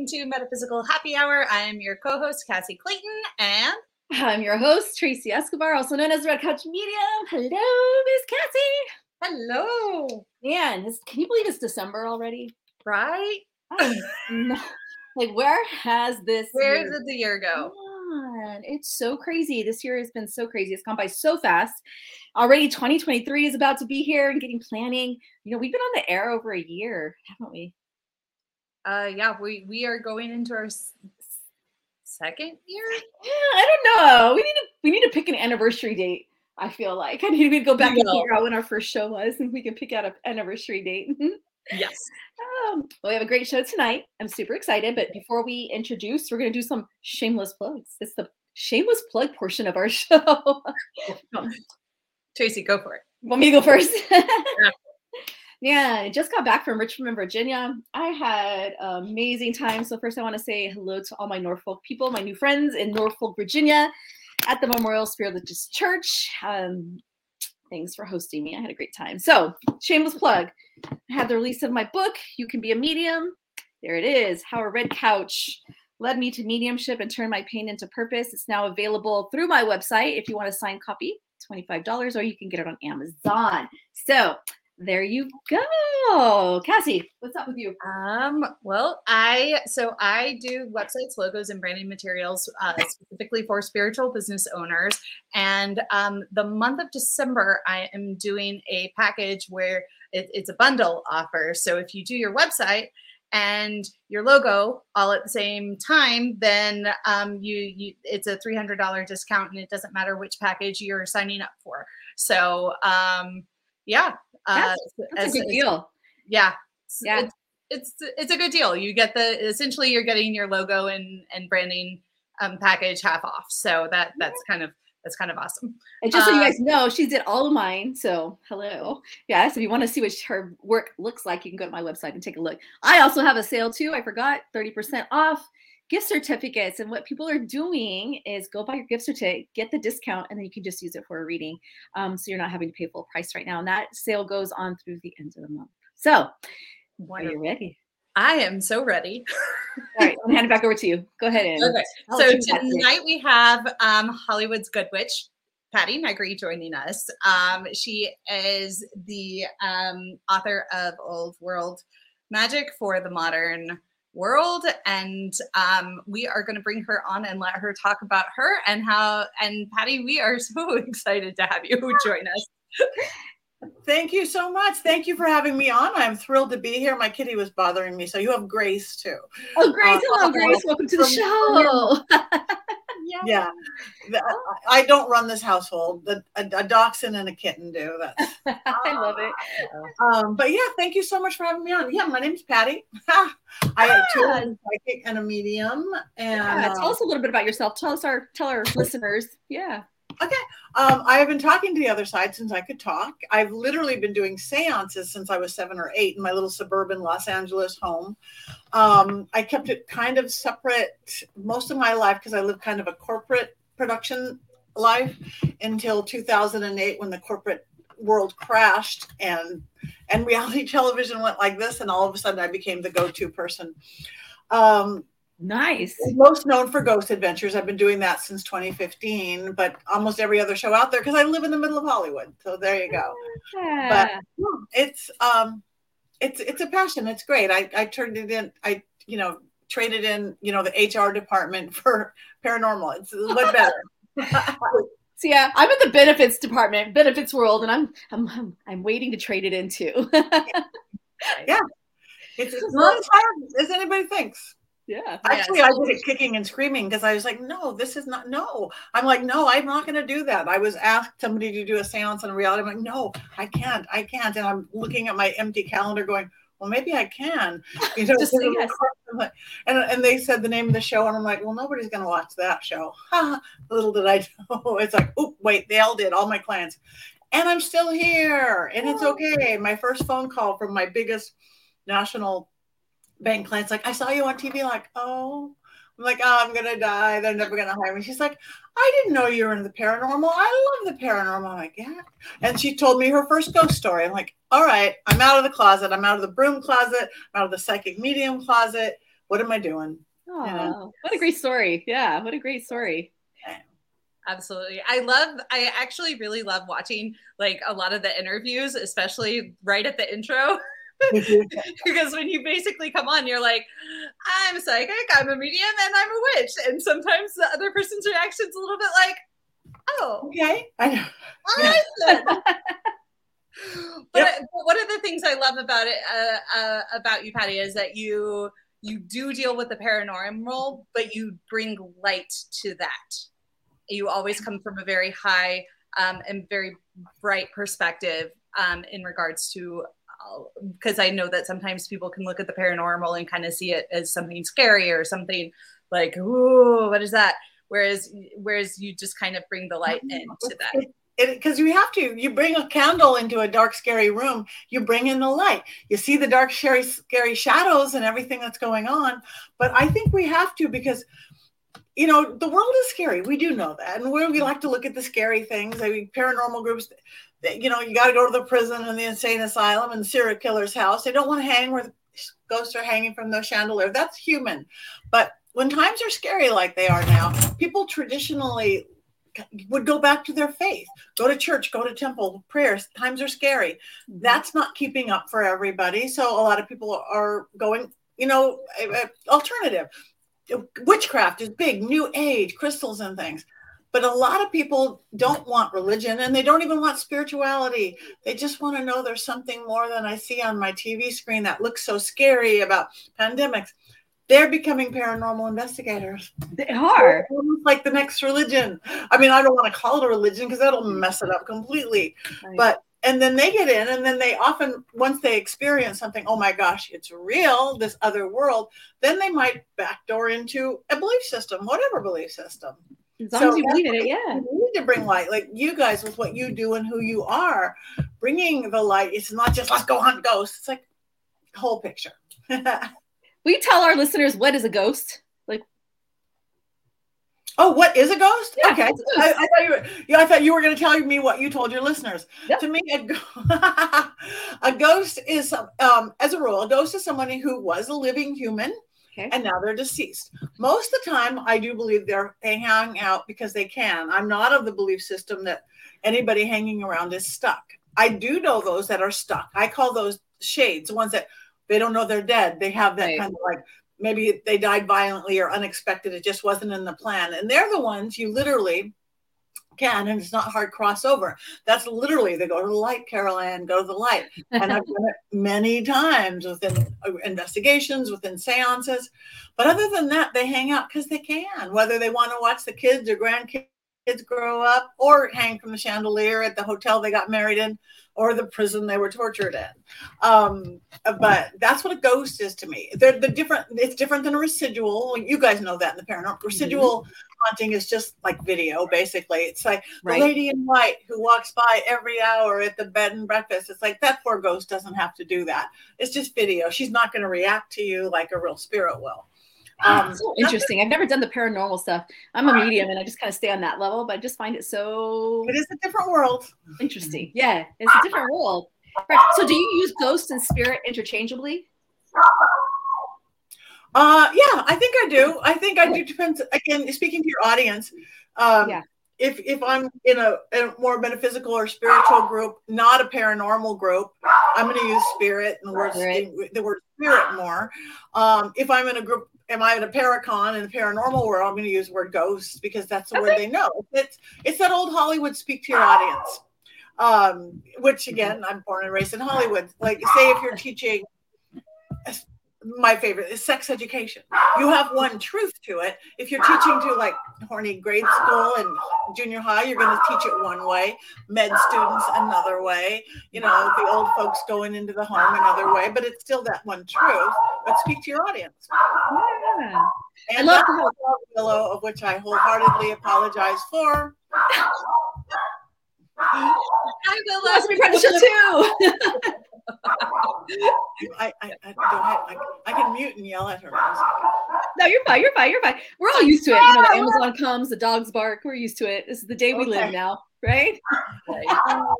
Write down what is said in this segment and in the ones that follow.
welcome to Metaphysical Happy Hour. I am your co host, Cassie Clayton, and I'm your host, Tracy Escobar, also known as Red Couch Medium. Hello, Miss Cassie. hello. Man, this, can you believe it's December already? Right? I don't know. like, where has this? Where year did the year go? It's so crazy. This year has been so crazy. It's gone by so fast. Already 2023 is about to be here and getting planning. You know, we've been on the air over a year, haven't we? Uh, yeah, we we are going into our s- second year. Yeah, I don't know. We need to we need to pick an anniversary date. I feel like I need to go back and will. figure out when our first show was, and we can pick out an anniversary date. Yes. Um, well, we have a great show tonight. I'm super excited. But before we introduce, we're going to do some shameless plugs. It's the shameless plug portion of our show. Tracy, go for it. Want me to go first? Yeah, I just got back from Richmond, Virginia. I had amazing time. So first, I want to say hello to all my Norfolk people, my new friends in Norfolk, Virginia, at the Memorial Spiritualist Church. Um, thanks for hosting me. I had a great time. So, shameless plug. I had the release of my book, You Can Be a Medium. There it is. How a Red Couch led me to mediumship and turned my pain into purpose. It's now available through my website if you want a signed copy. $25 or you can get it on Amazon. So there you go. Cassie, what's up with you? Um, well, I so I do websites, logos, and branding materials uh, specifically for spiritual business owners. And um, the month of December, I am doing a package where it, it's a bundle offer. So if you do your website and your logo all at the same time, then um, you you it's a three hundred dollar discount, and it doesn't matter which package you're signing up for. So um, yeah, uh, That's as- a good deal. yeah Yeah. it's, it's it's a good deal you get the essentially you're getting your logo and and branding um package half off so that that's kind of that's kind of awesome And just so you Uh, guys know, she did all of mine. So hello. Yeah. So if you want to see what her work looks like, you can go to my website and take a look. I also have a sale too. I forgot 30% off gift certificates. And what people are doing is go buy your gift certificate, get the discount, and then you can just use it for a reading. Um, so you're not having to pay full price right now. And that sale goes on through the end of the month. So are you ready? i am so ready All right, I'm hand it back over to you. Go ahead and okay so do that today. tonight we have um hollywood's good witch patty negri joining us um she is the um author of old world magic for the modern world and um, we are going to bring her on and let her talk about her and how and patty we are so excited to have you join us Thank you so much. Thank you for having me on. I'm thrilled to be here. My kitty was bothering me, so you have Grace too. Oh, Grace, Uh, hello, Grace. Welcome to the from- show. Yeah, The- I I don't run this household. The, a, a dachshund and a kitten do that. I love it. Um, but yeah, thank you so much for having me on. Yeah, my name's Patty. I am too Ah. a psychic and a medium. And Yeah, tell um, us a little bit about yourself. Tell us our tell our listeners. Yeah. Um, I have been talking to the other side since I could talk. I've literally been doing seances since I was seven or eight in my little suburban Los Angeles home. Um, I kept it kind of separate most of my life because I lived kind of a corporate production life until 2008 when the corporate world crashed and and reality television went like this and all of a sudden I became the go-to person. Um, Nice. most known for Ghost Adventures. I've been doing that since 2015, but almost every other show out there because I live in the middle of Hollywood. So there you go. Yeah. But It's um, it's it's a passion. It's great. I I turned it in. I you know traded in you know the HR department for paranormal. It's a what better. So yeah, I'm in the benefits department, benefits world, and I'm I'm I'm, waiting to trade it into. It's, it's not as hard as anybody thinks. Yeah. Actually, I did it kicking and screaming because I was like, no, this is not, no. I'm like, no, I'm not going to do that. I was asked somebody to do a seance on reality. I'm like, no, I can't, I can't. And I'm looking at my empty calendar going, well, maybe I can. You know, Just yes. Like- and, and they said the name of the show, and I'm like, well, nobody's going to watch that show. Little did I know. It's like, oh, wait, they all did, all my clients. And I'm still here, and it's oh. okay. My first phone call from my biggest national bank clients, like, I saw you on TV, like, oh, I'm like, oh, I'm gonna die. They're never gonna hire me. She's like, I didn't know you were in the paranormal. I love the paranormal. I'm like, yeah. And she told me her first ghost story. I'm like, all right, I'm out of the closet. I'm out of the broom closet. I'm out of the psychic medium closet. what am I doing? Oh, know. what a great story. Yeah, what a great story. Absolutely. I love, I actually really love watching like a lot of the interviews, especially right at the intro. because when you basically come on, you're like, I'm psychic, I'm a medium, and I'm a witch. And sometimes the other person's reaction is a little bit like, oh, Okay. I know. all right then. But, but one of the things I love about it, uh, uh, about you, Patty, is that you you do deal with the paranormal, but you bring light to that. You always come from a very high um, and very bright perspective um, in regards to because I know that sometimes people can look at the paranormal and kind of see it as something scary or something like, "Ooh, what is that?" Whereas, whereas you just kind of bring the light mm-hmm. into that. because you have to you bring a candle into a dark scary room you bring in the light you see the dark scary scary shadows and everything that's going on but i think we have to because you know the world is scary. We do know that. And we, we like to look at the scary things i mean paranormal groups you know you got to go to the prison and the insane asylum and the serial killer's house. They don't want to hang where the ghosts are hanging from the chandelier. That's human. But when times are scary like they are now people traditionally would go back to their faith. Go to church go to temple prayers. Times are scary. Mm-hmm. That's not keeping up for everybody. So a lot of people are going you know alternative witchcraft is big new age crystals and things but a lot of people don't want religion and they don't even want spirituality they just want to know there's something more than i see on my tv screen that looks so scary about pandemics they're becoming paranormal investigators They are. almost like the next religion. I mean, I don't want to call it a religion because that'll mess it up completely. Right. But and then they get in, and then they often, once they experience something, oh my gosh, it's real, this other world, then they might backdoor into a belief system, whatever belief system. as long so as you believe in it, yeah. You need to bring light, like you guys with what you do and who you are, bringing the light. It's not just let's go hunt ghosts. It's like whole picture. we tell our listeners what is a ghost? Oh, what is a ghost? Yeah, okay, a I, ghost? I thought you were. Yeah, I thought you were going to tell me what you told your listeners. Yep. To me, a, a ghost is, um, as a rule, a ghost is somebody who was a living human, Okay. and now they're deceased. Most of the time, I do believe they're they hang out because they can. I'm not of the belief system that anybody hanging around is stuck. I do know those that are stuck. I call those shades, the ones that they don't know they're dead. They have that Right. kind of like maybe they died violently or unexpected. It just wasn't in the plan. And they're the ones you literally can, and it's not hard crossover. That's literally they go to the light, Carol Anne, go to the light. And I've done it many times within investigations, within seances. But other than that, they hang out because they can, whether they want to watch the kids or grandkids grow up or hang from the chandelier at the hotel they got married in or the prison they were tortured in. Um, but that's what a ghost is to me. They're the different, it's different than a residual. You guys know that in the paranormal. Residual haunting is just like video, basically. It's like the lady in white who walks by every hour at the bed and breakfast. It's like that poor ghost doesn't have to do that. It's just video. She's not going to react to you like a real spirit will. Um, so interesting. I've never done the paranormal stuff. I'm a medium and I just kind of stay on that level, but I just find it so it is a different world. interesting. Yeah, it's a different world. Right. So, do you use ghost and spirit interchangeably? Uh, yeah, I think I do. I think I do. Depends again. Speaking to your audience, um, Yeah. if if I'm in a, a more metaphysical or spiritual group, not a paranormal group, I'm going to use spirit and the word Right. the word spirit more. Um, if I'm in a group, am I in a paracon in the paranormal world? I'm going to use the word ghost because that's the word they know. It's it's that old Hollywood speak to your audience. Um, which again, I'm born and raised in Hollywood. Like, say if you're teaching my favorite is sex education. You have one truth to it. If you're teaching to like horny grade school and junior high, you're going to teach it one way. Med students another way. You know, the old folks going into the home another way. But it's still that one truth. But speak to your audience. Yeah. And love that's how- the Willow, of which I wholeheartedly apologize for. I'm That's the last me trying too. I, I, I. I, I can mute and yell at her. no, you're fine. You're fine. You're fine. We're all used to it. You know, the Amazon comes, the dogs bark. We're used to it. This is the day we live now, right?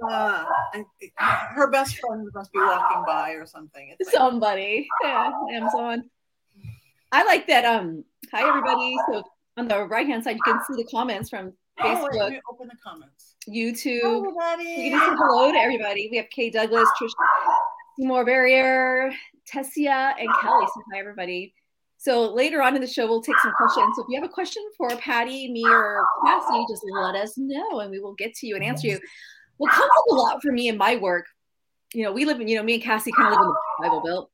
Uh, her best friend must be walking by or something. It's like, Somebody. Yeah, Amazon. I like that. Um, hi everybody. So on the right hand side, you can see the comments from Oh, wait, Facebook, open the comments. YouTube. Everybody. You can say hello to everybody. We have Kay Douglas, Trisha Seymour Barrier, Tessia, and Kelly. So hi everybody. So later on in the show, we'll take some questions. So if you have a question for Patty, me, or Cassie, just let us know, and we will get to you and answer you. What comes up a lot for me in my work, you know, we live in, you know, me and Cassie kind of live in the Bible Belt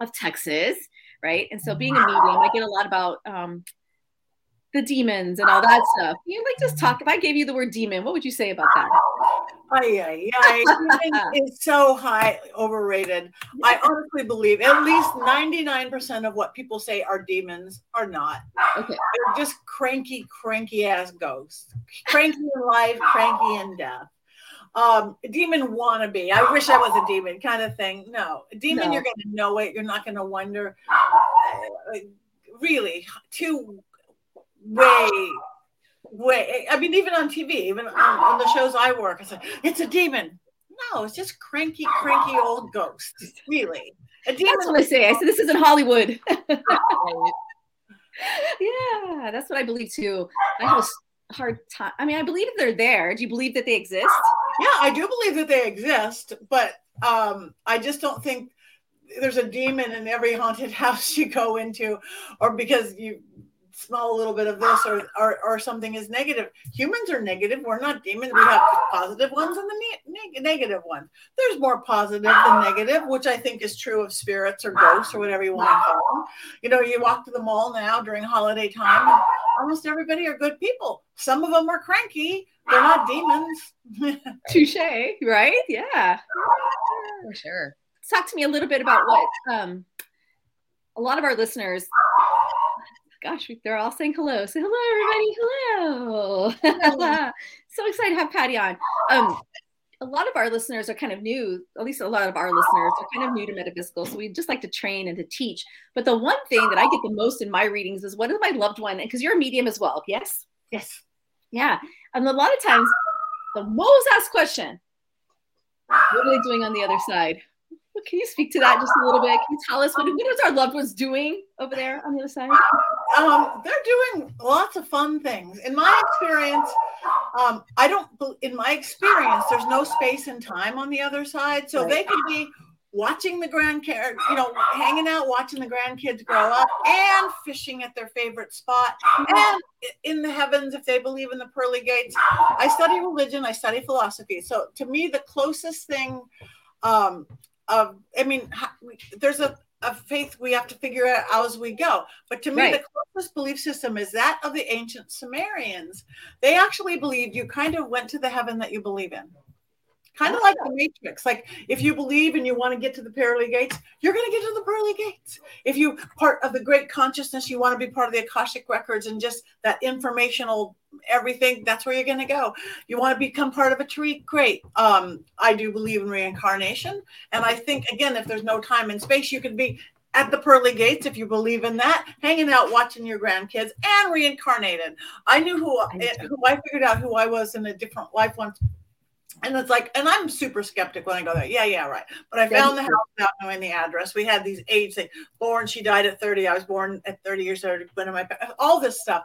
of Texas, right? And so being a medium, I get a lot about um, the demons and all that stuff. You like just talk. If I gave you the word demon, what would you say about that? Ay, ay, ay. it's so high overrated. I honestly believe at least 99% of what people say are demons are not. Okay. They're just cranky, cranky ass ghosts. Cranky in life, cranky in death. Um, demon wannabe. I wish I was a demon kind of thing. No, a demon, No. you're going to know it. You're not going to wonder. Uh, really, too way way i mean even on tv even on, on the shows i work it's like it's a demon no it's just cranky cranky old ghosts really a demon That's what I say. I said this isn't Hollywood. Yeah, that's what I believe too. I have a hard time. I mean, I believe they're there. Do you believe that they exist? yeah i do believe that they exist but um i just don't think there's a demon in every haunted house you go into or because you smell a little bit of this or, or or something is negative humans are negative we're not demons we have the positive ones and the ne- neg- negative ones there's more positive than negative which i think is true of spirits or ghosts or whatever you want to call them you know you walk to the mall now during holiday time and almost everybody are good people some of them are cranky they're not demons Touche, right? Yeah. For sure. Talk to me a little bit about what um, a lot of our listeners. Gosh, they're all saying hello. Say hello, everybody. Hello. so excited to have Patty on. Um, a lot of our listeners are kind of new, at least a lot of our listeners are kind of new to metaphysical. So we just like to train and to teach. But the one thing that I get the most in my readings is what is my loved one? Because you're a medium as well, yes? yes Yeah. And a lot of times, the most asked question what are they doing on the other side? Can you speak to that just a little bit? Can you tell us what, what is our loved ones doing over there on the other side? um, they're doing lots of fun things. In my experience, um, I don't. In my experience, there's no space and time on the other side, so Right. they could be watching the grandkids, you know, hanging out, watching the grandkids grow up, and fishing at their favorite spot, and in the heavens if they believe in the pearly gates. I study religion. I study philosophy. So to me, the closest thing, um, of I mean, there's a a faith we have to figure out as we go. But to me, Right. the closest belief system is that of the ancient Sumerians. They actually believed you kind of went to the heaven that you believe in. Kind of like the Matrix. Like if you believe and you want to get to the pearly gates, you're going to get to the pearly gates. If you part of the great consciousness, you want to be part of the Akashic records and just that informational everything, that's where you're going to go. You want to become part of a tree, great. Um, I do believe in reincarnation. And I think, again, if there's no time and space, you could be at the pearly gates if you believe in that, hanging out watching your grandkids and reincarnated. I knew who I do who I figured out who I was in a different life once. And it's like, and I'm super skeptic when I go there. Yeah, yeah, right. But I found the house without knowing the address. We had these age things. Born, she died at 30. I was born at 30 years old. When am I? All this stuff.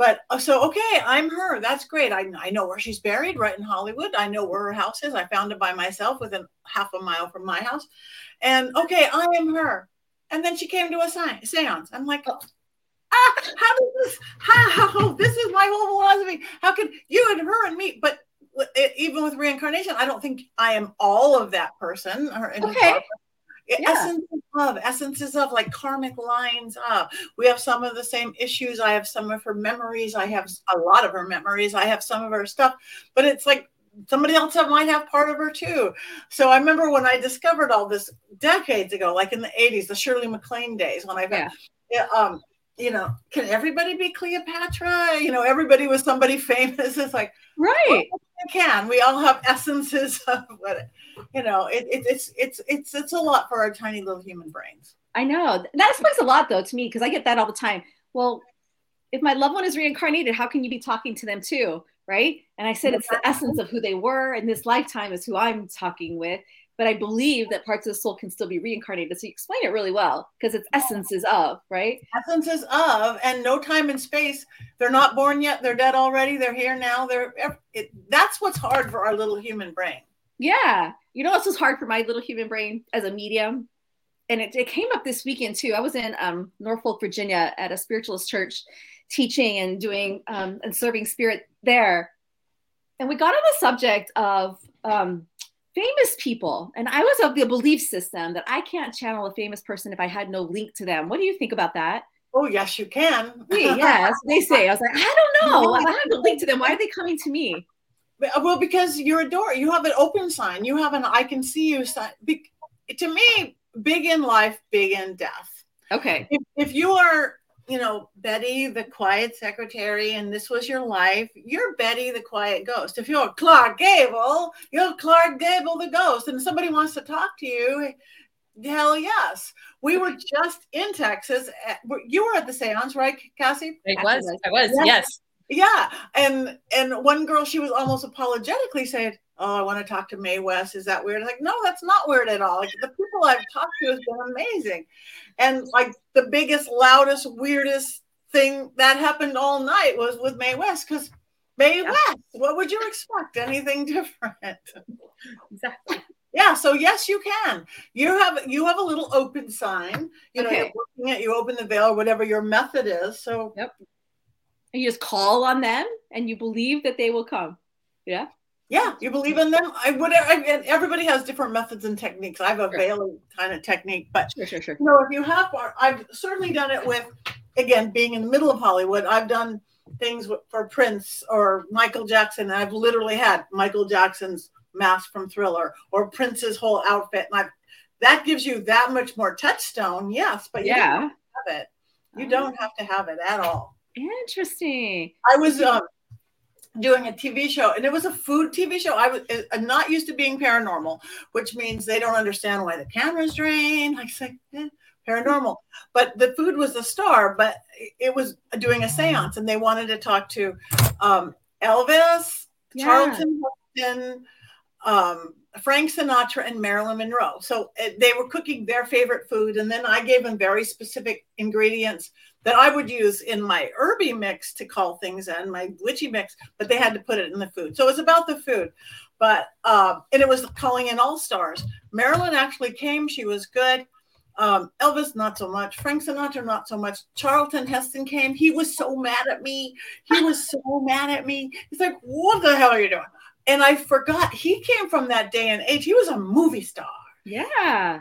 But uh, so okay, I'm her. That's great. I, I know where she's buried, right in Hollywood. I know where her house is. I found it by myself within half a mile from my house. And okay, I am her. And then she came to a seance. I'm like, ah, how does this? How this is my whole philosophy? How can you and her and me? But even with reincarnation, I don't think I am all of that person. Or Okay. Yeah. Essence of essences of like karmic lines up. We have some of the same issues. I have some of her memories. I have a lot of her memories. I have some of her stuff. But it's like somebody else might have part of her too. So I remember when I discovered all this decades ago, like in the 80s, the Shirley MacLaine days, when I Yeah. yeah, um, you know, can everybody be Cleopatra? You know, everybody was somebody famous. It's like, Right. I can. We all have essences of what, you know. It, it, it's it's it's it's a lot for our tiny little human brains. I know. That explains a lot though to me because I get that all the time. Well, if my loved one is reincarnated, how can you be talking to them too? Right. And I said it's the essence of who they were, and this lifetime is who I'm talking with. But I believe that parts of the soul can still be reincarnated. So you explain it really well because it's essences of, right? Essences of, and no time and space. They're not born yet. They're dead already. They're here now. They're it, that's what's hard for our little human brain. Yeah, you know, this was hard for my little human brain as a medium, and it, it came up this weekend too. I was in um, Norfolk, Virginia, at a spiritualist church, teaching and doing um, and serving spirit there, and we got on the subject of um, famous people. And I was of the belief system that I can't channel a famous person if I had no link to them. What do you think about that? Oh, yes, you can. yes, they say. I was like, I don't know. I have no link to them. Why are they coming to me? Uh, well, because you're a door. You have an open sign. You have an I can see you sign. Be- to me, big in life, big in death. Okay. If, if you are you know, Betty, the quiet secretary, and this was your life, you're Betty, the quiet ghost. If you're Clark Gable, you're Clark Gable, the ghost, and somebody wants to talk to you, hell yes. We were just in Texas. Eh, you were at the seance, right, Cassie? I was. I was. Yes. Yeah. And and one girl, she was almost apologetically saying, oh, I want to talk to Mae West. Is that weird? Like, no, that's not weird at all. Like the people I've talked to has been amazing. And like the biggest, loudest, weirdest thing that happened all night was with Mae West because Mae yeah. West, what would you expect? Anything different? Exactly. Yeah, so yes, you can. You have you have a little open sign. You know, okay. you're working it, you open the veil or whatever your method is. So yep. And you just call on them and you believe that they will come. Yeah. Yeah, you believe in them. I would. I, everybody has different methods and techniques. I have a sure. veiling kind of technique, but sure, sure, sure. You know, if you have, I've certainly done it with, again, being in the middle of Hollywood. I've done things for Prince or Michael Jackson. I've literally had Michael Jackson's mask from Thriller or Prince's whole outfit, and I've that gives you that much more touchstone. Yes, but you yeah, don't have it. You oh. don't have to have it at all. Interesting. I was um, doing a TV show, and it was a food TV show. I was I'm not used to being paranormal, which means they don't understand why the cameras drain. I say eh, paranormal, but the food was the star. But it was doing a séance, and they wanted to talk to um, Elvis, yeah. Charlton Heston, um, Frank Sinatra, and Marilyn Monroe. So eh, they were cooking their favorite food, and then I gave them very specific ingredients that I would use in my herby mix to call things in, my witchy mix, but they had to put it in the food. So it was about the food. But, um, and it was calling in all stars. Marilyn actually came, she was good. Um, Elvis, not so much. Frank Sinatra, not so much. Charlton Heston came. He was so mad at me. He was so mad at me. He's like, What the hell are you doing? And I forgot he came from that day and age. He was a movie star. Yeah.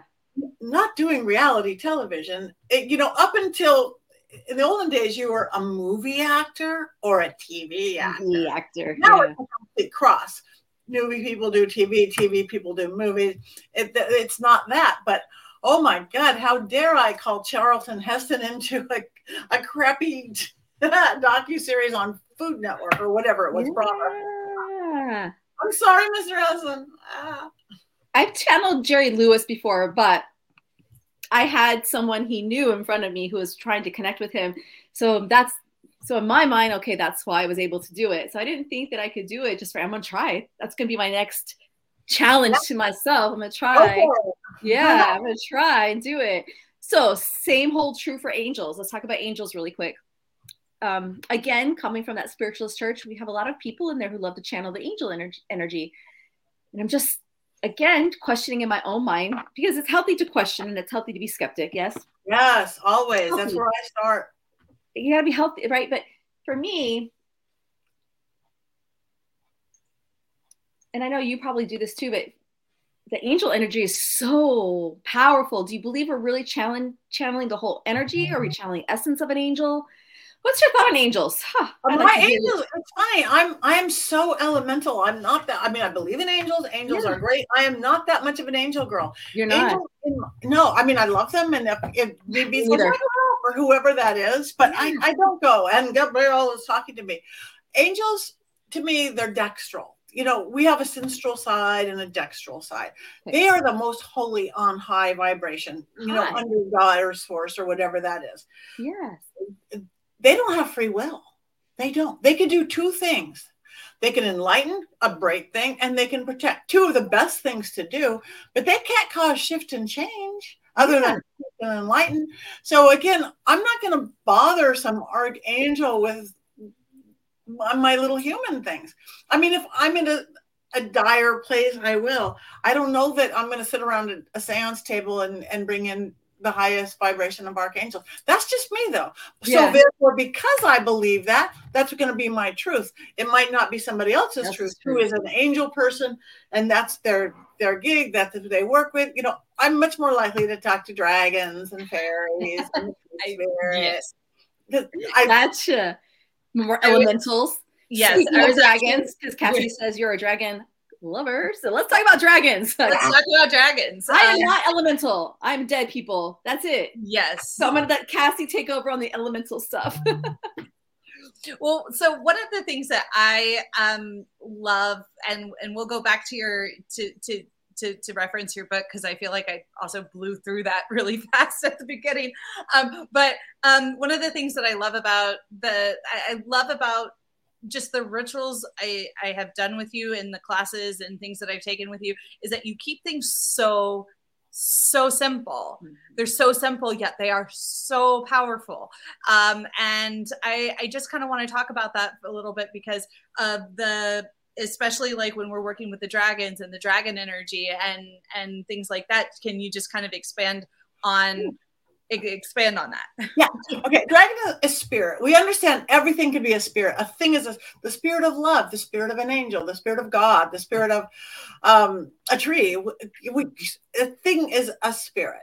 Not doing reality television. It, you know, up until in the olden days, you were a movie actor or a TV actor. TV actor. Now yeah. it's a complete cross. Movie people do TV, TV people do movies. It, it's not that, but oh my God, how dare I call Charlton Heston into a, a crappy docu series on Food Network or whatever it was. Yeah. I'm sorry, Mr. Heston. Ah. I've channeled Jerry Lewis before, but I had someone he knew in front of me who was trying to connect with him. So that's so in my mind, okay, that's why I was able to do it. So I didn't think that I could do it just for I'm gonna try. That's gonna be my next challenge to myself. I'm gonna try. Yeah, I'm gonna try and do it. So same hold true for angels. Let's talk about angels really quick. Um, again, coming from that spiritualist church, we have a lot of people in there who love to channel the angel energy. energy. And I'm just again questioning in my own mind because it's healthy to question and it's healthy to be skeptic yes? Yes always. That's where i start. You gotta be healthy right? But for me and i know you probably do this too but the angel energy is so powerful. Do you believe we're really channeling channeling the whole energy? Or are we mm-hmm. channeling essence of an angel What's your thought on angels? Huh, uh, my like angels, it's funny. I'm I'm so elemental. I'm not that. I mean, I believe in angels. Angels yeah. are great. I am not that much of an angel girl. You're not. In, no, I mean, I love them, and if, if maybe or whoever that is, but I I don't go. And Gabriel is talking to me. Angels, to me, they're dextral. You know, we have a sinistral side and a dextral side. They are the most holy on high vibration. You know, under God's force or whatever that is. Yes they don't have free will. They don't. They can do two things. They can enlighten a break thing and they can protect two of the best things to do, but they can't cause shift and change other than enlighten. So again, I'm not going to bother some archangel with my little human things. I mean, if I'm in a, a dire place, I will. I don't know that I'm going to sit around a, a seance table and, and bring in the highest vibration of archangels. That's just me though. Yeah. So therefore, because I believe that, that's going to be my truth. It might not be somebody else's that's truth true. who is an angel person and that's their their gig, that's who they work with. You know, I'm much more likely to talk to dragons and fairies and spirits. Yes. I, gotcha. More elementals. Yes, dragons, because Cassie says you're a dragon lover. So let's talk about dragons. Let's talk about dragons. I am um, not elemental. I'm dead people. That's it. Yes. So I'm gonna let Cassie take over on the elemental stuff. well, so one of the things that I um love, and and we'll go back to your to to to, to reference your book because I feel like I also blew through that really fast at the beginning. Um, but um, one of the things that I love about the I, I love about just the rituals I, I have done with you in the classes and things that I've taken with you is that you keep things so so simple. Mm-hmm. they're so simple yet they are so powerful. Um, and i i just kind of want to talk about that a little bit because of the especially like when we're working with the dragons and the dragon energy and and things like that can you just kind of expand on expand on that. yeah. Okay. Dragon is a spirit. We understand everything can be a spirit. A thing is a, the spirit of love, the spirit of an angel, the spirit of God, the spirit of um, a tree. We, a thing is a spirit.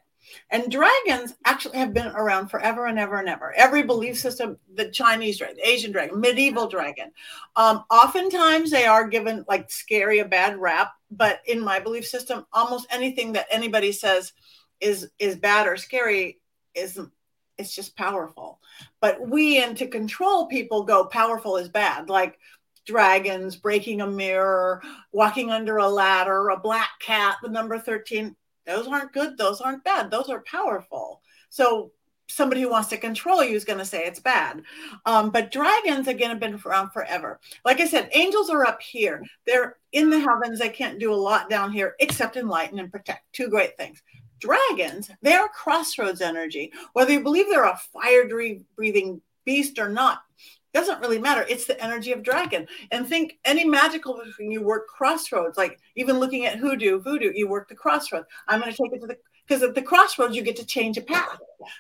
And dragons actually have been around forever and ever and ever. Every belief system, the Chinese dragon, Asian dragon, medieval dragon. Um, oftentimes they are given like scary, a bad rap. But in my belief system, almost anything that anybody says is is bad or scary isn't it's just powerful. But we and to control people go powerful is bad. Like dragons breaking a mirror walking under a ladder a black cat the number 13 those aren't good those aren't bad those are powerful. So somebody who wants to control you is going to say it's bad. Um, but dragons again have been around forever. Like i said angels are up here. They're in the heavens. They can't do a lot down here except enlighten and protect. Two great things dragons, they are crossroads energy. Whether you believe they're a fire breathing beast or not, doesn't really matter. It's the energy of dragon. And think any magical thing you work crossroads, like even looking at hoodoo, voodoo, you work the crossroads. I'm going to take it to the because at the crossroads you get to change a path.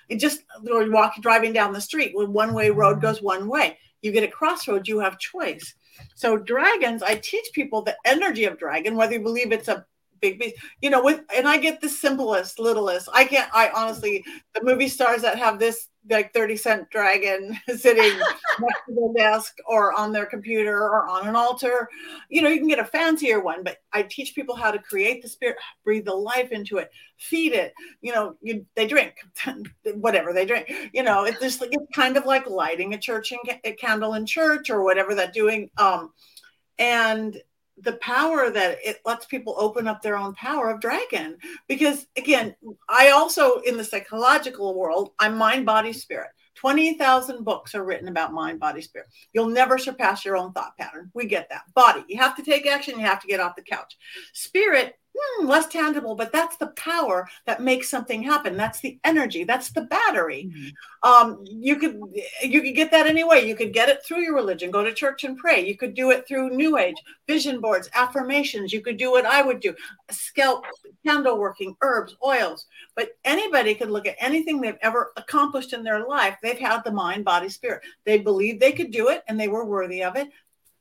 It just or you walk driving down the street when one way road goes one way. You get a crossroads, you have choice. So dragons, I teach people the energy of dragon, whether you believe it's a big beast. You know, with and I get the simplest, littlest. I can't. I honestly, the movie stars that have this like 30 cent dragon sitting next to their desk or on their computer or on an altar. You know, you can get a fancier one, but I teach people how to create the spirit, breathe the life into it, feed it. You know, you, they drink whatever they drink. You know, it's just like it's kind of like lighting a church and a candle in church or whatever that doing. Um, and the power that it lets people open up their own power of dragon. Because again i also in the psychological world i'm mind body spirit. 20,000 books are written about mind body spirit. You'll never surpass your own thought pattern. We get that. Body you have to take action you have to get off the couch. Spirit hmm, less tangible, but that's the power that makes something happen. That's the energy. That's the battery. Mm-hmm. Um, you could you could get that anyway. You could get it through your religion. Go to church and pray. You could do it through New Age vision boards, affirmations. You could do what I would do: scalp, candle working, herbs, oils. But anybody could look at anything they've ever accomplished in their life. They've had the mind, body, spirit. They believed they could do it, and they were worthy of it.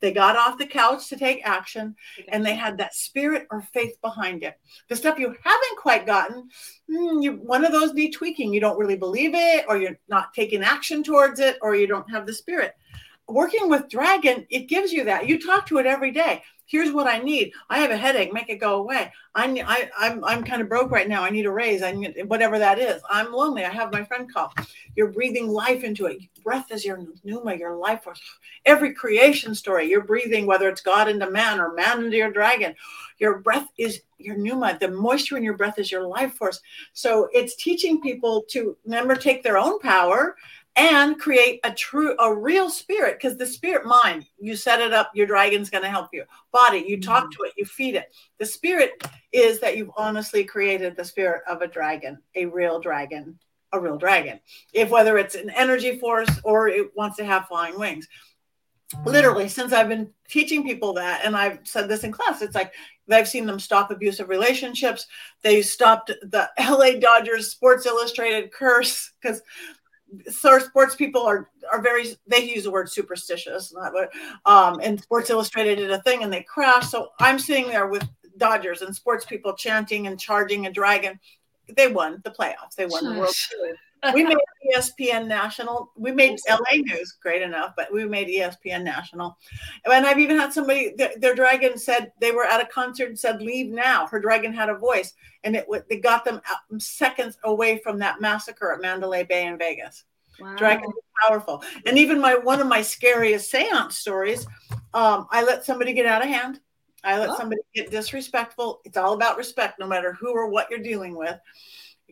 They got off the couch to take action and they had that spirit or faith behind it. The stuff you haven't quite gotten, hmm, you, one of those need tweaking. You don't really believe it, or you're not taking action towards it, or you don't have the spirit. Working with Dragon, it gives you that. You talk to it every day here's what I need. I have a headache. Make it go away. I, I I'm I'm kind of broke right now. I need a raise. I need whatever that is. I'm lonely. I have my friend call. You're breathing life into it. Breath is your pneuma, your life force. Every creation story, you're breathing, whether it's God into man or man into your dragon. Your breath is your pneuma. The moisture in your breath is your life force. So it's teaching people to remember take their own power and create a true, a real spirit. Because the spirit mind, you set it up, your dragon's going to help you. Body, you talk Mhm. to it, you feed it. The spirit is that you've honestly created the spirit of a dragon, a real dragon, a real dragon. If whether it's an energy force or it wants to have flying wings. Literally, since I've been teaching people that, and I've said this in class, it's like I've seen them stop abusive relationships. They stopped the LA Dodgers Sports Illustrated curse because sports people are are very they use the word superstitious, not what um, and Sports Illustrated did a thing and they crashed. So I'm sitting there with Dodgers and sports people chanting and charging a dragon. They won the playoffs. They won the World Series. We made ESPN national. We made LA news great enough, but we made ESPN national. And I've even had somebody their, their dragon said they were at a concert and said leave now. Her dragon had a voice, and it they got them seconds away from that massacre at Mandalay Bay in Vegas. Wow. Dragon is powerful. And even my one of my scariest seance stories, um, I let somebody get out of hand. I let Oh. somebody get disrespectful. It's all about respect, no matter who or what you're dealing with.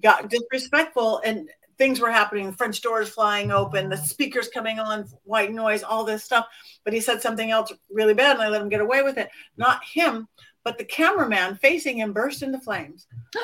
Got disrespectful and things were happening. The French doors flying open, the speakers coming on, white noise, all this stuff. But he said something else really bad, and I let him get away with it. Not him, but the cameraman facing him burst into flames.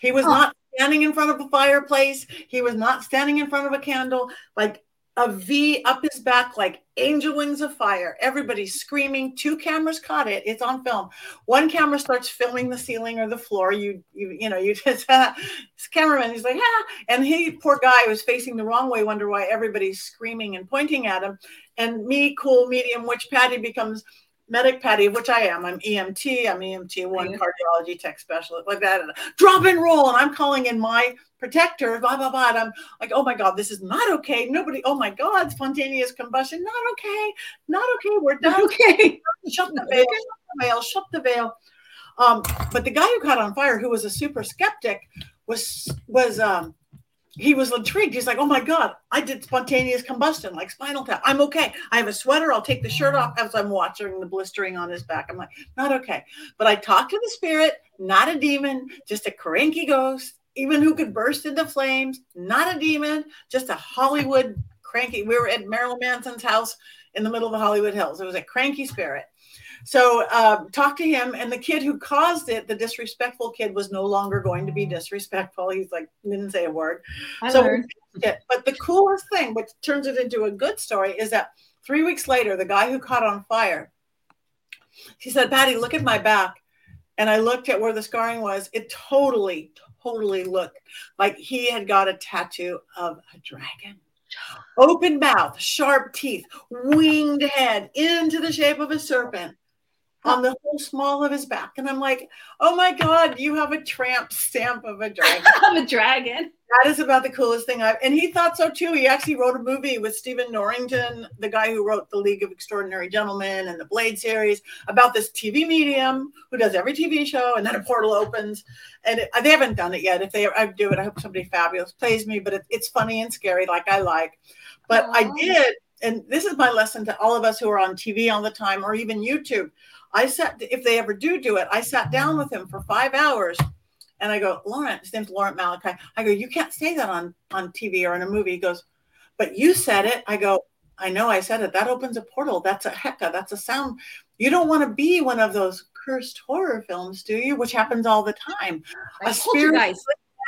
He was Oh. not standing in front of a fireplace. He was not standing in front of a candle, like a V up his back, like angel wings of fire. Everybody's screaming. Two cameras caught it. It's on film. One camera starts filming the ceiling or the floor. You, you, you know, you just this cameraman. He's like, ah, and he, poor guy, was facing the wrong way. Wonder why everybody's screaming and pointing at him. And me, cool medium, which Patty becomes medic Patty, which I am. I'm EMT. I'm EMT one Yeah. cardiology tech specialist, like that. Drop and roll, and I'm calling in my protector. Blah blah blah. And I'm like, oh my god, this is not okay. Nobody. Oh my god, spontaneous combustion. Not okay. Not okay. We're done. Okay. Shut the veil. Shut the veil. Shut the veil. Um, but the guy who caught on fire, who was a super skeptic, was was um he was intrigued. He's like, "Oh my god, I did spontaneous combustion, like Spinal Tap. I'm okay. I have a sweater. I'll take the shirt off as I'm watching the blistering on his back. I'm like, not okay. But I talked to the spirit, not a demon, just a cranky ghost, even who could burst into flames. Not a demon, just a Hollywood cranky. We were at Marilyn Manson's house in the middle of the Hollywood Hills. It was a cranky spirit. So um, talk to him, and the kid who caused it, the disrespectful kid, was no longer going to be disrespectful. He's like didn't say a word. I So learned. it. But the coolest thing, which turns it into a good story, is that three weeks later, the guy who caught on fire, he said, Patty, look at my back. And I looked at where the scarring was. It totally, totally looked like he had got a tattoo of a dragon. Open mouth, sharp teeth, winged head into the shape of a serpent on the whole small of his back. And I'm like, oh my God, you have a tramp stamp of a dragon I'm a dragon. that is about the coolest thing I've and he thought so too. He actually wrote a movie with Stephen Norrington, the guy who wrote the League of Extraordinary Gentlemen and the Blade series, about this TV medium who does every TV show, and then a portal opens, and it, they haven't done it yet. If they I do it, I hope somebody fabulous plays me, but it, it's funny and scary, like I like. But I did, and this is my lesson to all of us who are on TV all the time or even YouTube. I sat if they ever do do it, I sat down with him for five hours and I go, Laurent, his name's Laurent Malachi. I go, you can't say that on, on TV or in a movie. He goes, but you said it. I go, I know I said it. That opens a portal. That's a hecka. That's a sound. You don't want to be one of those cursed horror films, do you? Which happens all the time. I A spirit-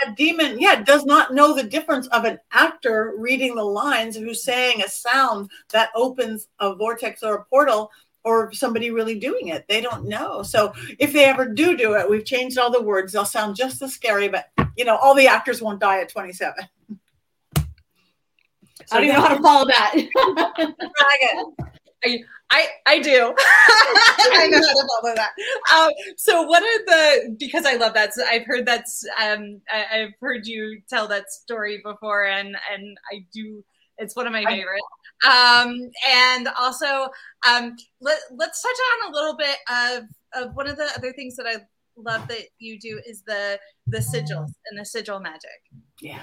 A demon, yeah, does not know the difference of an actor reading the lines who's saying a sound that opens a vortex or a portal or somebody really doing it. They don't know. So if they ever do do it, we've changed all the words. They'll sound just as scary, but you know, all the actors won't die at 27. I don't even know how to follow that. Dragon. I I do. I know how to follow that. Um, so what are the because I love that. So I've heard that's um I, I've heard you tell that story before, and and I do. It's one of my I- favorite. Um, and also um, let let's touch on a little bit of of one of the other things that I love that you do is the the sigils and the sigil magic. Yeah.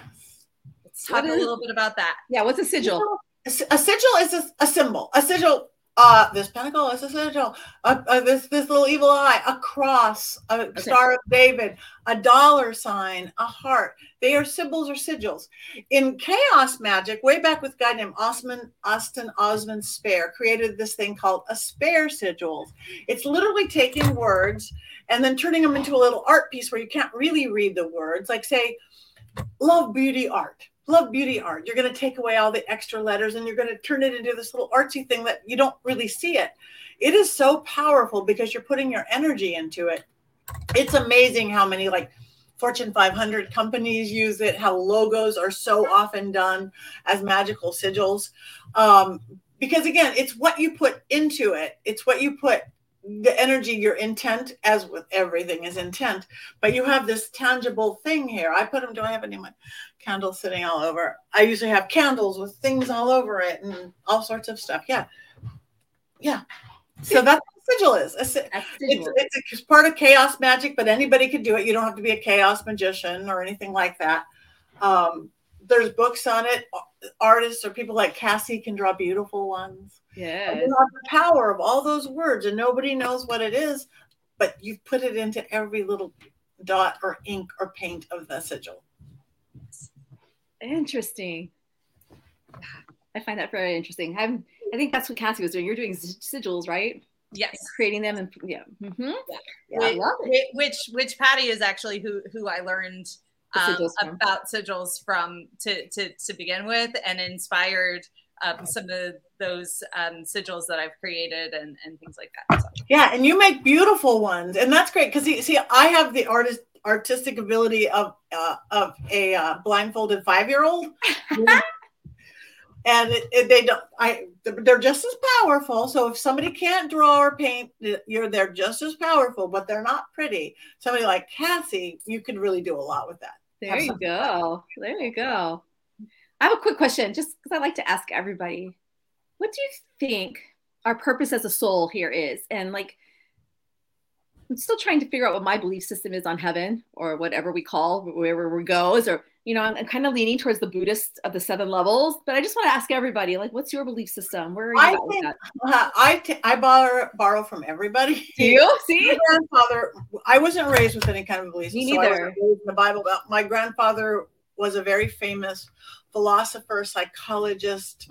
Let's talk What a is- little bit about that. yeah, what's a sigil? A sigil is a, a symbol. A sigil, uh, this pentacle is a sigil. Uh, uh, this this little evil eye, a cross, a okay. star of David, a dollar sign, a heart. They are symbols or sigils. In chaos magic, way back with a guy named Osman Austin Osman Spare created this thing called a spare sigil. It's literally taking words and then turning them into a little art piece where you can't really read the words. Like say, love beauty art love beauty art. You're going to take away all the extra letters and you're going to turn it into this little artsy thing that you don't really see it. It is so powerful because you're putting your energy into it. It's amazing how many like Fortune 500 companies use it, how logos are so often done as magical sigils. Um, because again, it's what you put into it, it's what you put the energy, your intent, as with everything is intent, but you have this tangible thing here. I put them, do I have any candles sitting all over? I usually have candles with things all over it and all sorts of stuff. Yeah. Yeah. So that's what sigil is. A, sigil. It's, it's, a, part of chaos magic, but anybody could do it. You don't have to be a chaos magician or anything like that. Um, there's books on it. Artists or people like Cassie can draw beautiful ones. Yeah. You have the power of all those words, and nobody knows what it is, but you've put it into every little dot or ink or paint of the sigil. Interesting. I find that very interesting. I'm, I think that's what Cassie was doing. You're doing sigils, right? Yes, creating them and yeah, mm-hmm. yeah. Which, which, which Patty is actually who who I learned um, about sigils from to, to to begin with, and inspired um, some of those um, sigils that I've created and, and things like that. So. Yeah, and you make beautiful ones, and that's great because see, I have the artist artistic ability of uh, of a uh, blindfolded five year old. and it, it, they don't i they're just as powerful so if somebody can't draw or paint you're they're just as powerful but they're not pretty somebody like cassie you could really do a lot with that there you go there you go I have a quick question, just because I like to ask everybody. What do you think our purpose as a soul here is? And like, I'm still trying to figure out what my belief system is on heaven or whatever we call wherever we go. Is or you know, I'm, I'm, kind of leaning towards the Buddhist of the seven levels, but I just want to ask everybody, like, what's your belief system? Where are you I at think, uh, I, t- I borrow, borrow from everybody. Do you see? My grandfather, I wasn't raised with any kind of belief. Me neither. So the Bible. My grandfather was a very famous philosopher, psychologist,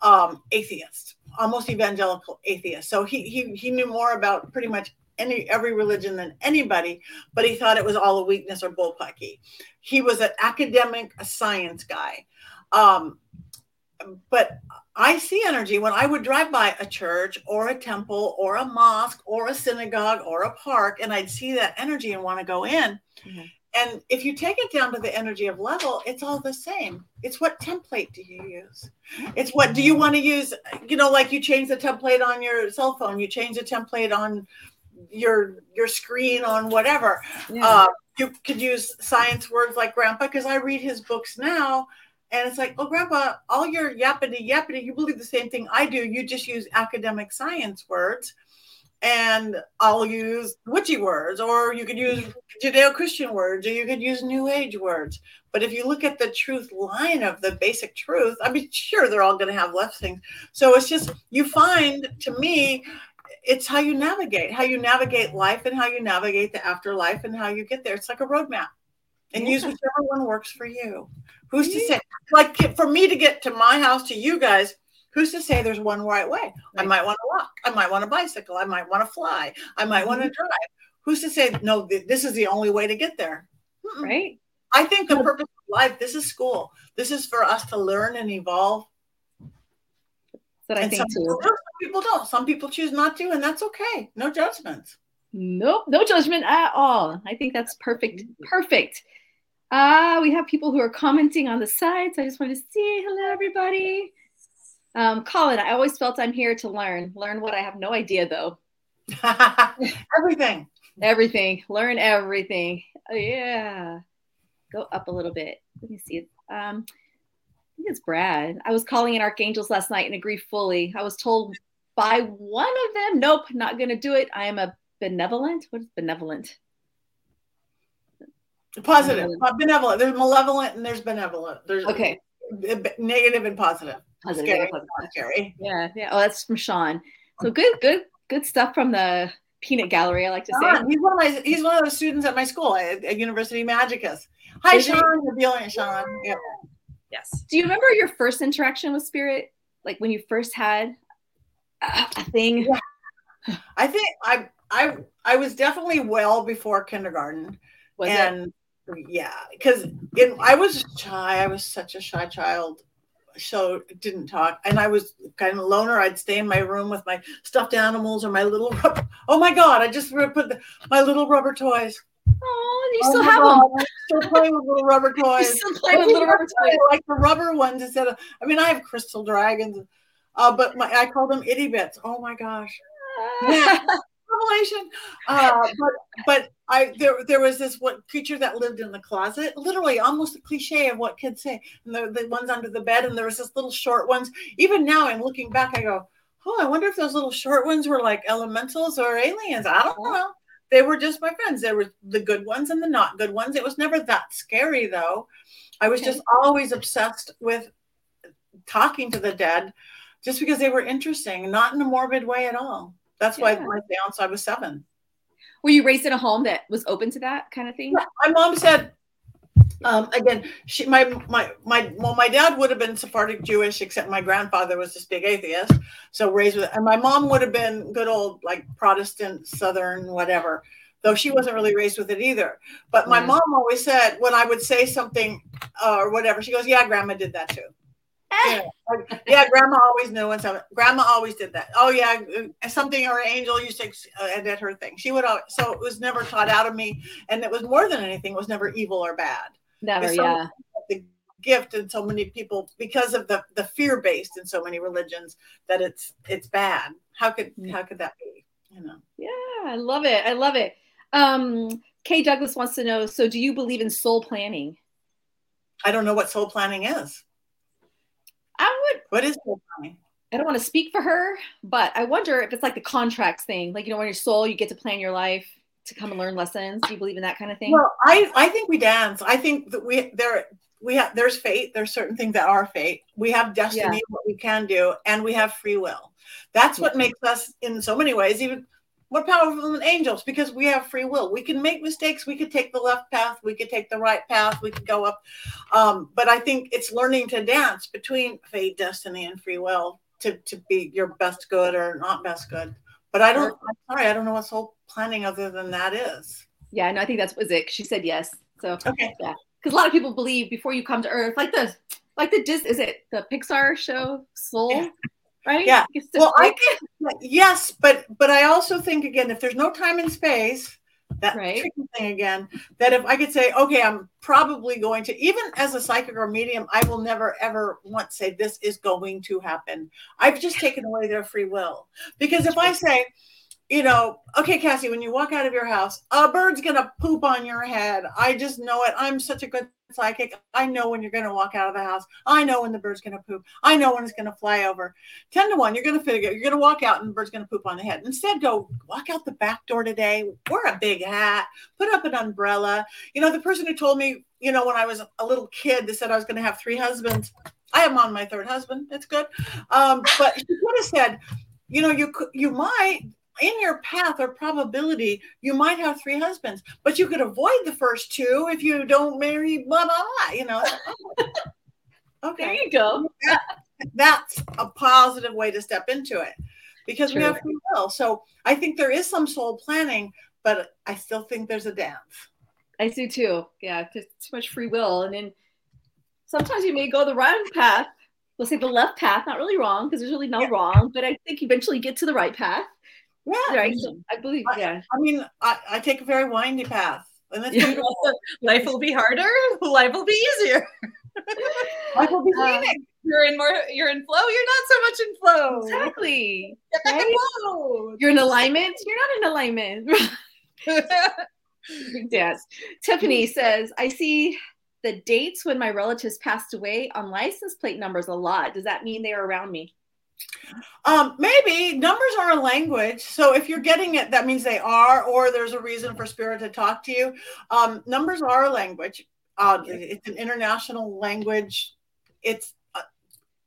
um, atheist, almost evangelical atheist. So he, he he knew more about pretty much any every religion than anybody, but he thought it was all a weakness or bullpucky. He was an academic, a science guy. Um, but I see energy when I would drive by a church or a temple or a mosque or a synagogue or a park, and I'd see that energy and want to go in. Mm-hmm. And if you take it down to the energy of level, it's all the same. It's what template do you use? It's what do you want to use? You know, like you change the template on your cell phone, you change the template on your your screen on whatever. Yeah. Uh, you could use science words like grandpa because I read his books now and it's like, oh, grandpa, all your yappity yappity, you believe the same thing I do. You just use academic science words and I'll use witchy words, or you could use Judeo Christian words, or you could use New Age words. But if you look at the truth line of the basic truth, I mean, sure, they're all going to have left things. So it's just, you find to me, it's how you navigate, how you navigate life and how you navigate the afterlife and how you get there. It's like a roadmap and yeah. use whichever one works for you. Who's yeah. to say, like for me to get to my house to you guys, who's to say there's one right way? Right. I might want to walk. I might want a bicycle. I might want to fly. I might mm-hmm. want to drive. Who's to say no? Th- this is the only way to get there. Mm-mm. Right. I think the purpose of life. This is school. This is for us to learn and evolve. That I think some too. People, some people don't. Some people choose not to, and that's okay. No judgments. Nope, no judgment at all. I think that's perfect. Perfect. Uh, we have people who are commenting on the side. So I just want to say hello, everybody. Um, Colin, I always felt I'm here to learn. Learn what I have no idea though. everything. Everything. Learn everything. Oh, yeah. Go up a little bit. Let me see. Um, think it's Brad. I was calling in archangels last night and agree fully. I was told by one of them, nope, not going to do it. I am a benevolent. What is benevolent? Positive, benevolent. Uh, benevolent. There's malevolent and there's benevolent. There's okay. Uh, negative and positive. Positive, scary. scary. Yeah, yeah. Oh, that's from Sean. So good, good, good stuff from the peanut gallery. I like to say. Sean, he's one of my he's one of those students at my school at, at University Magicus. Hi, Is he? Sean. You're brilliant, Sean. Yeah. Yes. Do you remember your first interaction with spirit? Like when you first had a, a thing? Yeah. I think I I I was definitely well before kindergarten. Was it? yeah, because I was shy. I was such a shy child. So didn't talk, and I was kind of a loner. I'd stay in my room with my stuffed animals or my little rubber. Oh my god! I just put the, my little rubber toys. Oh, you Oh still have God, them. I'm still playing with little rubber You toys. still play with little rubber toys. like the rubber ones instead of. I mean, I have crystal dragons, uh, but my I call them itty bits. Oh my gosh, revelation. Uh, but but I there there was this what creature that lived in the closet, literally almost a cliche of what kids say. And the, the ones under the bed, and there was this little short ones. Even now, I'm looking back, I go, oh, I wonder if those little short ones were like elementals or aliens. I don't know. They were just my friends. There were the good ones and the not good ones. It was never that scary though. I was Okay. just always obsessed with talking to the dead just because they were interesting, not in a morbid way at all. That's why Yeah. my seance, I was seven. Were you raised in a home that was open to that kind of thing? Yeah, my mom said, um, again, she, my, my, my, well, my dad would have been Sephardic Jewish, except my grandfather was this big atheist. So raised with, and my mom would have been good old like Protestant, Southern, whatever, though she wasn't really raised with it either. But my Yeah. mom always said, when I would say something uh, or whatever, she goes, yeah, grandma did that too. Yeah, like, yeah, grandma always knew when something. Grandma always did that. Oh yeah, uh, something or angel used to uh, edit her thing. She would always, so it was never taught out of me, and it was more than anything. It was never evil or bad. Never, so- yeah. The gift in so many people because of the the fear based in so many religions that it's it's bad. How could Mm. how could that be? You know. Yeah, I love it. I love it. Um, Kay Douglas wants to know so, do you believe in soul planning? I don't know what soul planning is. I would, What is soul? I don't want to speak for her, but I wonder if it's like the contracts thing. Like, you know, when you're soul, you get to plan your life to come and learn lessons. Do you believe in that kind of thing? Well, I I think we dance. I think that we there we have there's fate. There's certain things that are fate. We have destiny, what we can do, and we have free will. That's what makes us, in so many ways, even more powerful than angels because we have free will. We can make mistakes. We could take the left path. We could take the right path. We could go up. Um, but I think it's learning to dance between fate, destiny, and free will to to be your best good or not best good. But I don't. I'm sorry, I don't know what soul planning other than that is. yeah, no, I think that's was it. She said yes. So, Okay. yeah. because a lot of people believe before you come to Earth, like the, like the Dis, is it the Pixar show Soul? Yeah. Right? Yeah. Well, I think yes, but but I also think again, if there's no time and space, that Right. tricky thing again, that if I could say, okay, I'm probably going to, even as a psychic or medium, I will never ever once say this is going to happen. I've just taken away their free will because if I say, you know, okay, Cassie, when you walk out of your house, a bird's gonna poop on your head. I just know it. I'm such a good psychic. I know when you're gonna walk out of the house. I know when the bird's gonna poop. I know when it's gonna fly over. 10 to 1, you're gonna figure you're gonna walk out and the bird's gonna poop on the head. Instead, go walk out the back door today, wear a big hat, put up an umbrella. You know, the person who told me, you know, when I was a little kid, they said I was gonna have three husbands. I am on my third husband. It's good. Um, but she could have said, you know, you you might in your path or probability, you might have three husbands, but you could avoid the first two if you don't marry blah blah blah. You know. Okay there you go. that's a positive way to step into it because we have free will. So I think there is some soul planning, but I still think there's a dance. I do too. Yeah, there's too much free will, and then sometimes you may go the wrong path. We'll say the left path, not really wrong because there's really no Yeah. wrong, but I think eventually you get to the right path. Yeah, Right. I believe, yeah. I mean, I, I take a very windy path, and that's Yeah. Life will be harder. Life will be easier. life will be Uh. You're in more. You're in flow. You're not so much in flow. Exactly. Get back in flow. You're in alignment. You're not in alignment. Dance. Tiffany says, I see the dates when my relatives passed away on license plate numbers a lot. Does that mean they are around me? Um, maybe numbers are a language. So if you're getting it, that means they are, or there's a reason for spirit to talk to you. Um, numbers are a language. Uh, it's an international language. It's uh,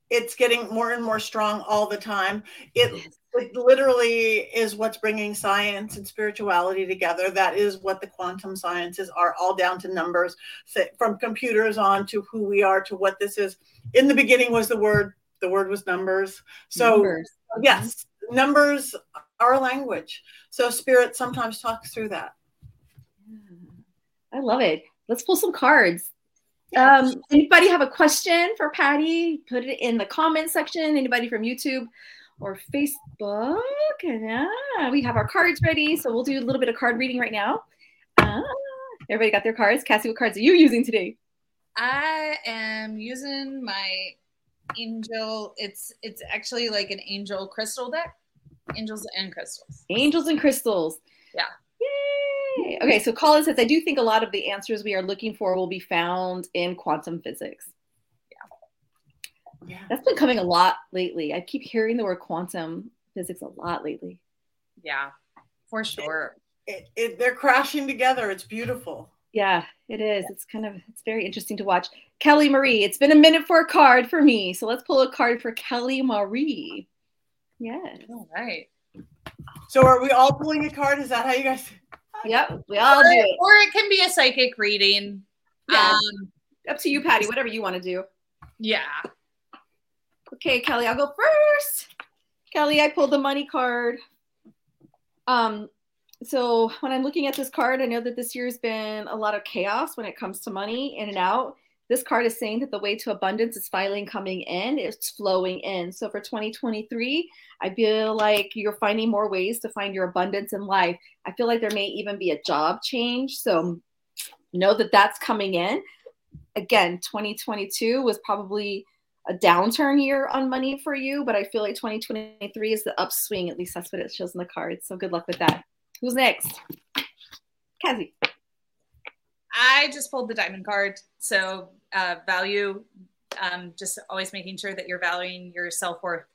it's getting more and more strong all the time. It it literally is what's bringing science and spirituality together. That is what the quantum sciences are, all down to numbers, from computers on to who we are to what this is. In the beginning was the word. The word was numbers. So numbers. yes, numbers are language. So spirit sometimes talks through that. I love it. Let's pull some cards. Um, anybody have a question for Patty? Put it in the comment section. Anybody from YouTube or Facebook? Yeah, we have our cards ready. So we'll do a little bit of card reading right now. Uh, everybody got their cards. Cassie, what cards are you using today? I am using my angel. It's it's actually like an angel crystal deck. Angels and crystals. Angels and crystals. Yeah. Yay. Okay, so Colin says, I do think a lot of the answers we are looking for will be found in quantum physics. Yeah. Yeah. That's been coming a lot lately. I keep hearing the word quantum physics a lot lately. Yeah, for sure. It, it, it, they're crashing together. It's beautiful. Yeah, it is. It's kind of it's very interesting to watch. Kelly Marie, it's been a minute for a card for me. So let's pull a card for Kelly Marie. Yes. All right. So are we all pulling a card? Is that how you guys? Yep, we all do it. Or it can be a psychic reading. Yeah. Um, up to you, Patty. Whatever you want to do. Yeah. Okay, Kelly, I'll go first. Kelly, I pulled the money card. Um, so when I'm looking at this card, I know that this year's been a lot of chaos when it comes to money in and out this card is saying that the way to abundance is finally coming in, it's flowing in. So for 2023, I feel like you're finding more ways to find your abundance in life. I feel like there may even be a job change. So know that that's coming in. Again, 2022 was probably a downturn year on money for you, but I feel like 2023 is the upswing. At least that's what it shows in the cards. So good luck with that. Who's next? Cassie. I just pulled the diamond card. So uh, value, um, just always making sure that you're valuing your self worth.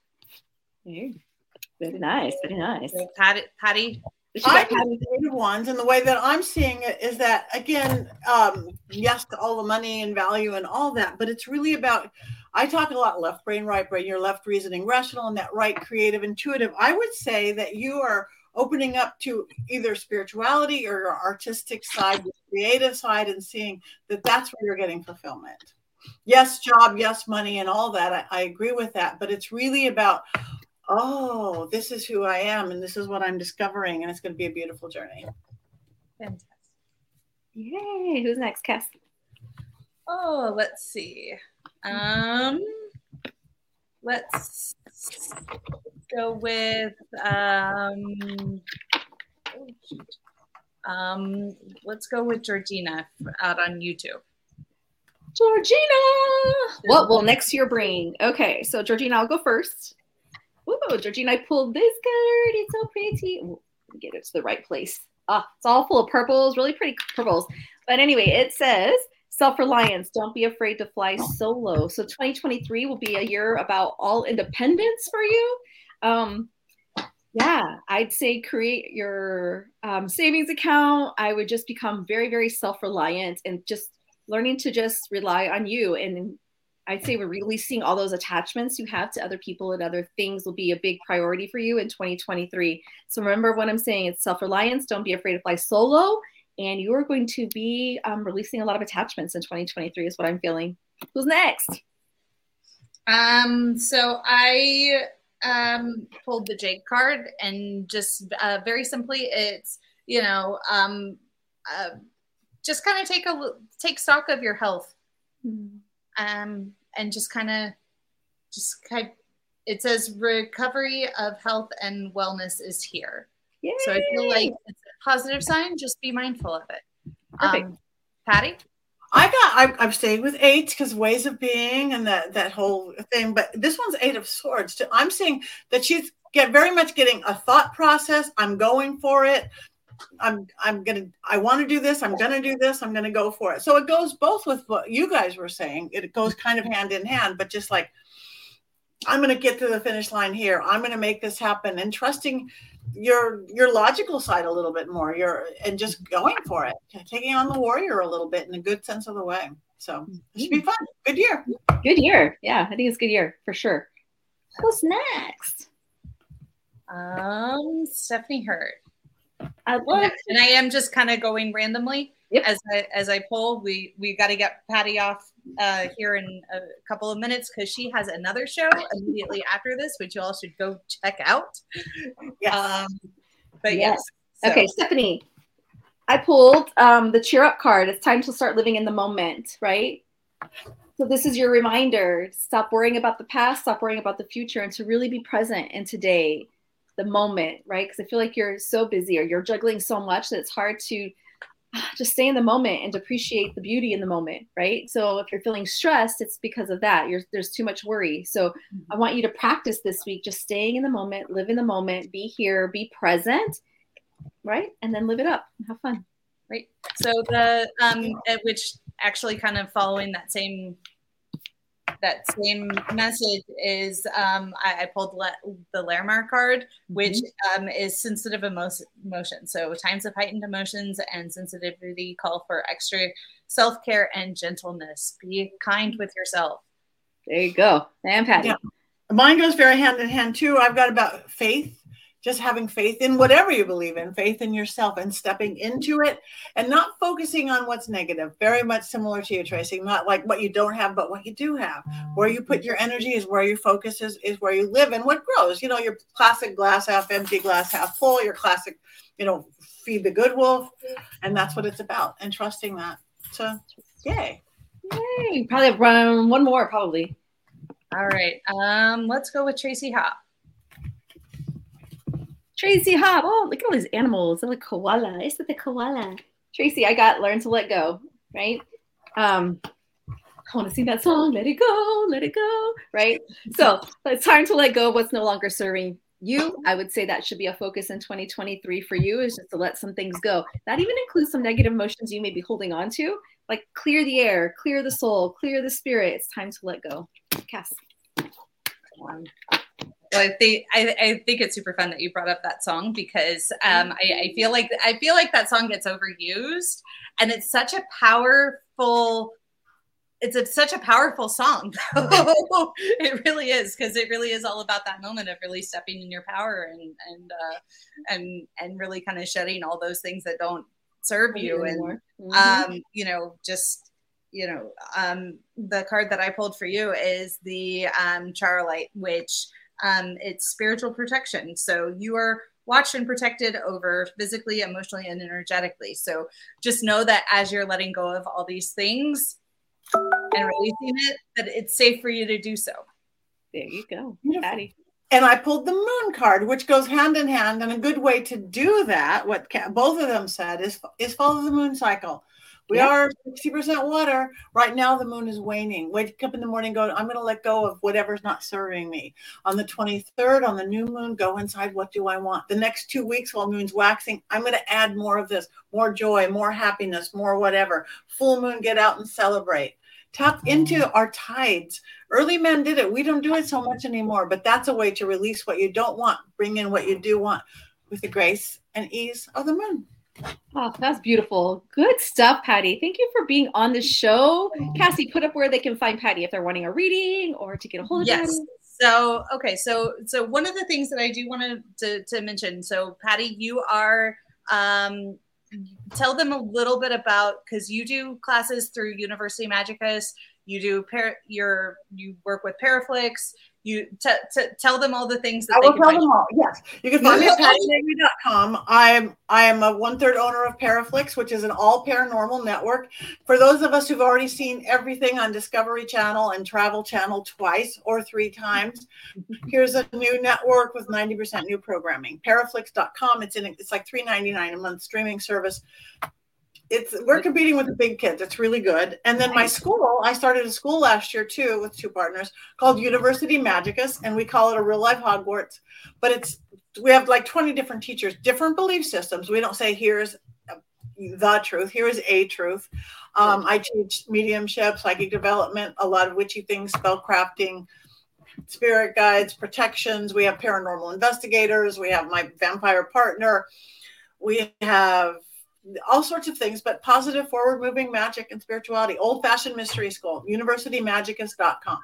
Very nice. Very nice. So Patty, Patty. I the ones, and the way that I'm seeing it is that again, um, yes, to all the money and value and all that, but it's really about. I talk a lot left brain, right brain. Your left reasoning, rational, and that right creative, intuitive. I would say that you are opening up to either spirituality or your artistic side, your creative side, and seeing that that's where you're getting fulfillment. Yes, job, yes, money, and all that. I, I agree with that. But it's really about, oh, this is who I am, and this is what I'm discovering, and it's going to be a beautiful journey. Fantastic. Yay. Who's next, Cass? Oh, let's see. Um, let's go with um, um, let's go with Georgina out on YouTube. Georgina, what will next year bring? Okay, so Georgina, I'll go first. Ooh, Georgina, I pulled this card. It's so pretty. Ooh, get it to the right place. Ah, it's all full of purples, really pretty purples. But anyway, it says self reliance. Don't be afraid to fly solo. So 2023 will be a year about all independence for you. Um, yeah, I'd say create your um, savings account. I would just become very, very self reliant and just learning to just rely on you. And I'd say we're releasing all those attachments you have to other people and other things will be a big priority for you in 2023. So remember what I'm saying it's self reliance. Don't be afraid to fly solo. And you are going to be um, releasing a lot of attachments in 2023, is what I'm feeling. Who's next? Um, so I um, pulled the Jade card, and just uh, very simply, it's you know, um, uh, just kind of take a take stock of your health, mm-hmm. um, and just kind of, just kind. Of, it says recovery of health and wellness is here. Yay. So I feel like it's a positive sign. Just be mindful of it. Perfect. Um, Patty. I got I'm, I'm staying with eight because ways of being and that that whole thing. But this one's eight of swords. I'm seeing that she's get very much getting a thought process. I'm going for it. I'm I'm gonna I want to do this. I'm gonna do this. I'm gonna go for it. So it goes both with what you guys were saying. It goes kind of hand in hand, but just like I'm gonna get to the finish line here. I'm gonna make this happen and trusting your your logical side a little bit more you're and just going for it taking on the warrior a little bit in a good sense of the way. So it should be mm-hmm. fun. Good year. Good year. Yeah i think it's good year for sure. Who's next? Um, Stephanie Hurt. I love and I am just kind of going randomly Yep. as I as I pull. We we got to get Patty off uh, here in a couple of minutes because she has another show immediately after this, which you all should go check out. Yes. Um, but Yes. yes. so- Okay, Stephanie. I pulled um, the cheer up card. It's time to start living in the moment, right? So this is your reminder. Stop worrying about the past, stop worrying about the future, and to really be present in today, the moment, right? Because I feel like you're so busy or you're juggling so much that it's hard to just stay in the moment and appreciate the beauty in the moment, right? So if you're feeling stressed, it's because of that. You're, there's too much worry. So I want you to practice this week, just staying in the moment, live in the moment, be here, be present, right? And then live it up and have fun. Right. So the um, which actually kind of following that same that same message is um, I, I pulled le- the Larimar card, which um, is sensitive emo- emotion. So times of heightened emotions and sensitivity call for extra self care and gentleness. Be kind with yourself. There you go. And Patty. Yeah. Mine goes very hand in hand too. I've got about faith, just having faith in whatever you believe in, faith in yourself and stepping into it and not focusing on what's negative. Very much similar to you, Tracy. Not like what you don't have, but what you do have. Where you put your energy is where your focus is, is where you live and what grows. You know, your classic glass half empty, glass half full, your classic, you know, feed the good wolf. And that's what it's about and trusting that. So, yay. Yay. Probably run one more, probably. All right. Um, let's go with Tracy Hop. Tracy Hop. Oh, look at all these animals. Like koala. Is it the koala? Tracy, I got learn to let go, right? Um, I want to sing that song, let it go, let it go, right? So it's time to let go of what's no longer serving you. I would say that should be a focus in 2023 for you is just to let some things go. That even includes some negative emotions you may be holding on to, like clear the air, clear the soul, clear the spirit. It's time to let go. Cass. Well, I think I, I think it's super fun that you brought up that song because um, I, I feel like I feel like that song gets overused, and it's such a powerful. It's a, such a powerful song. it really is because it really is all about that moment of really stepping in your power and and uh, and and really kind of shedding all those things that don't serve you and Mhm. um, you know, just you know, um, the card that I pulled for you is the um, which um, it's spiritual protection. So you are watched and protected over physically, emotionally, and energetically. So just know that as you're letting go of all these things and releasing it, that it's safe for you to do so. there you go. Patty. and I pulled the moon card, which goes hand in hand. And a good way to do that, what both of them said, is is follow the moon cycle. We Yeah. are sixty percent water right now. The moon is waning. Wake up in the morning, go. I'm going to let go of whatever's not serving me. On the twenty third, on the new moon, go inside. What do I want? The next two weeks while moon's waxing, I'm going to add more of this, more joy, more happiness, more whatever. Full moon, get out and celebrate. Tap into mm. our tides early men did it. We don't do it so much anymore, but that's a way to release what you don't want, bring in what you do want with the grace and ease of the moon. Oh, that's beautiful. Good stuff, Patty. Thank you for being on the show. Cassie, put up where they can find Patty if they're wanting a reading or to get a hold of Yes. Patty. So okay, so so one of the things that I do want to to mention. So Patty, you are um, tell them a little bit about because you do classes through University Magicus. You do par- your you work with Paraflix. You t- t- tell them all the things that I they will can tell them all. Yes, you can find me at pattynegri.com. I am I am a one third owner of Paraflix, which is an all paranormal network. For those of us who've already seen everything on Discovery Channel and Travel Channel twice or three times, here's a new network with 90% new programming. Paraflix.com. It's in it's like $3.99 a month streaming service. It's we're competing with the big kids. It's really good. And then my school, I started a school last year too with two partners called University Magicus, and we call it a real life Hogwarts. But it's we have like 20 different teachers, different belief systems. We don't say here's the truth, here is a truth. Um, I teach mediumship, psychic development, a lot of witchy things, spell crafting, spirit guides, protections. We have paranormal investigators. We have my vampire partner. We have all sorts of things, but positive, forward moving magic and spirituality. Old fashioned mystery school, universitymagicus.com.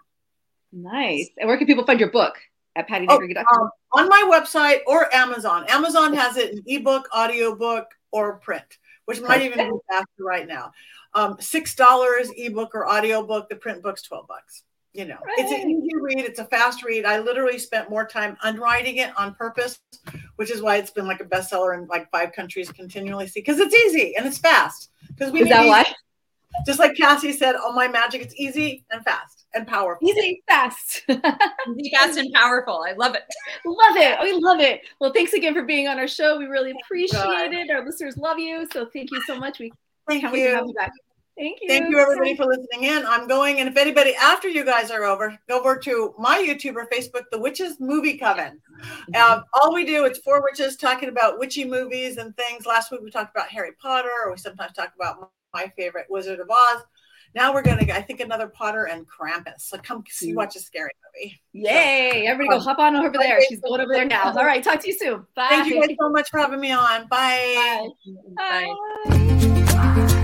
Nice. And where can people find your book? at Patty oh, um, on my website or Amazon. Amazon has it in ebook, audiobook, or print, which might even be faster right now. Um, Six dollars ebook or audiobook. The print book's twelve bucks. You know, right. it's an easy read. It's a fast read. I literally spent more time unwriting it on purpose, which is why it's been like a bestseller in like five countries continually. See, because it's easy and it's fast. Because we is that why? Just like Cassie said, "Oh my magic, it's easy and fast and powerful." Easy, fast, easy, fast, and powerful. I love it. Love it. We love it. Well, thanks again for being on our show. We really appreciate God. it. Our listeners love you, so thank you so much. We thank can't you. wait to have you back. Thank you. Thank you, everybody, for listening in. I'm going, and if anybody after you guys are over, go over to my YouTube or Facebook, The Witches Movie Coven. Uh, all we do, it's four witches talking about witchy movies and things. Last week we talked about Harry Potter, or we sometimes talk about my favorite Wizard of Oz. Now we're gonna, I think, another Potter and Krampus. So come see, watch a scary movie. Yay! So, Everybody, go um, hop on over there. She's going over there now. All right, talk to you soon. Bye. Thank you guys so much for having me on. Bye. Bye. Bye. Bye.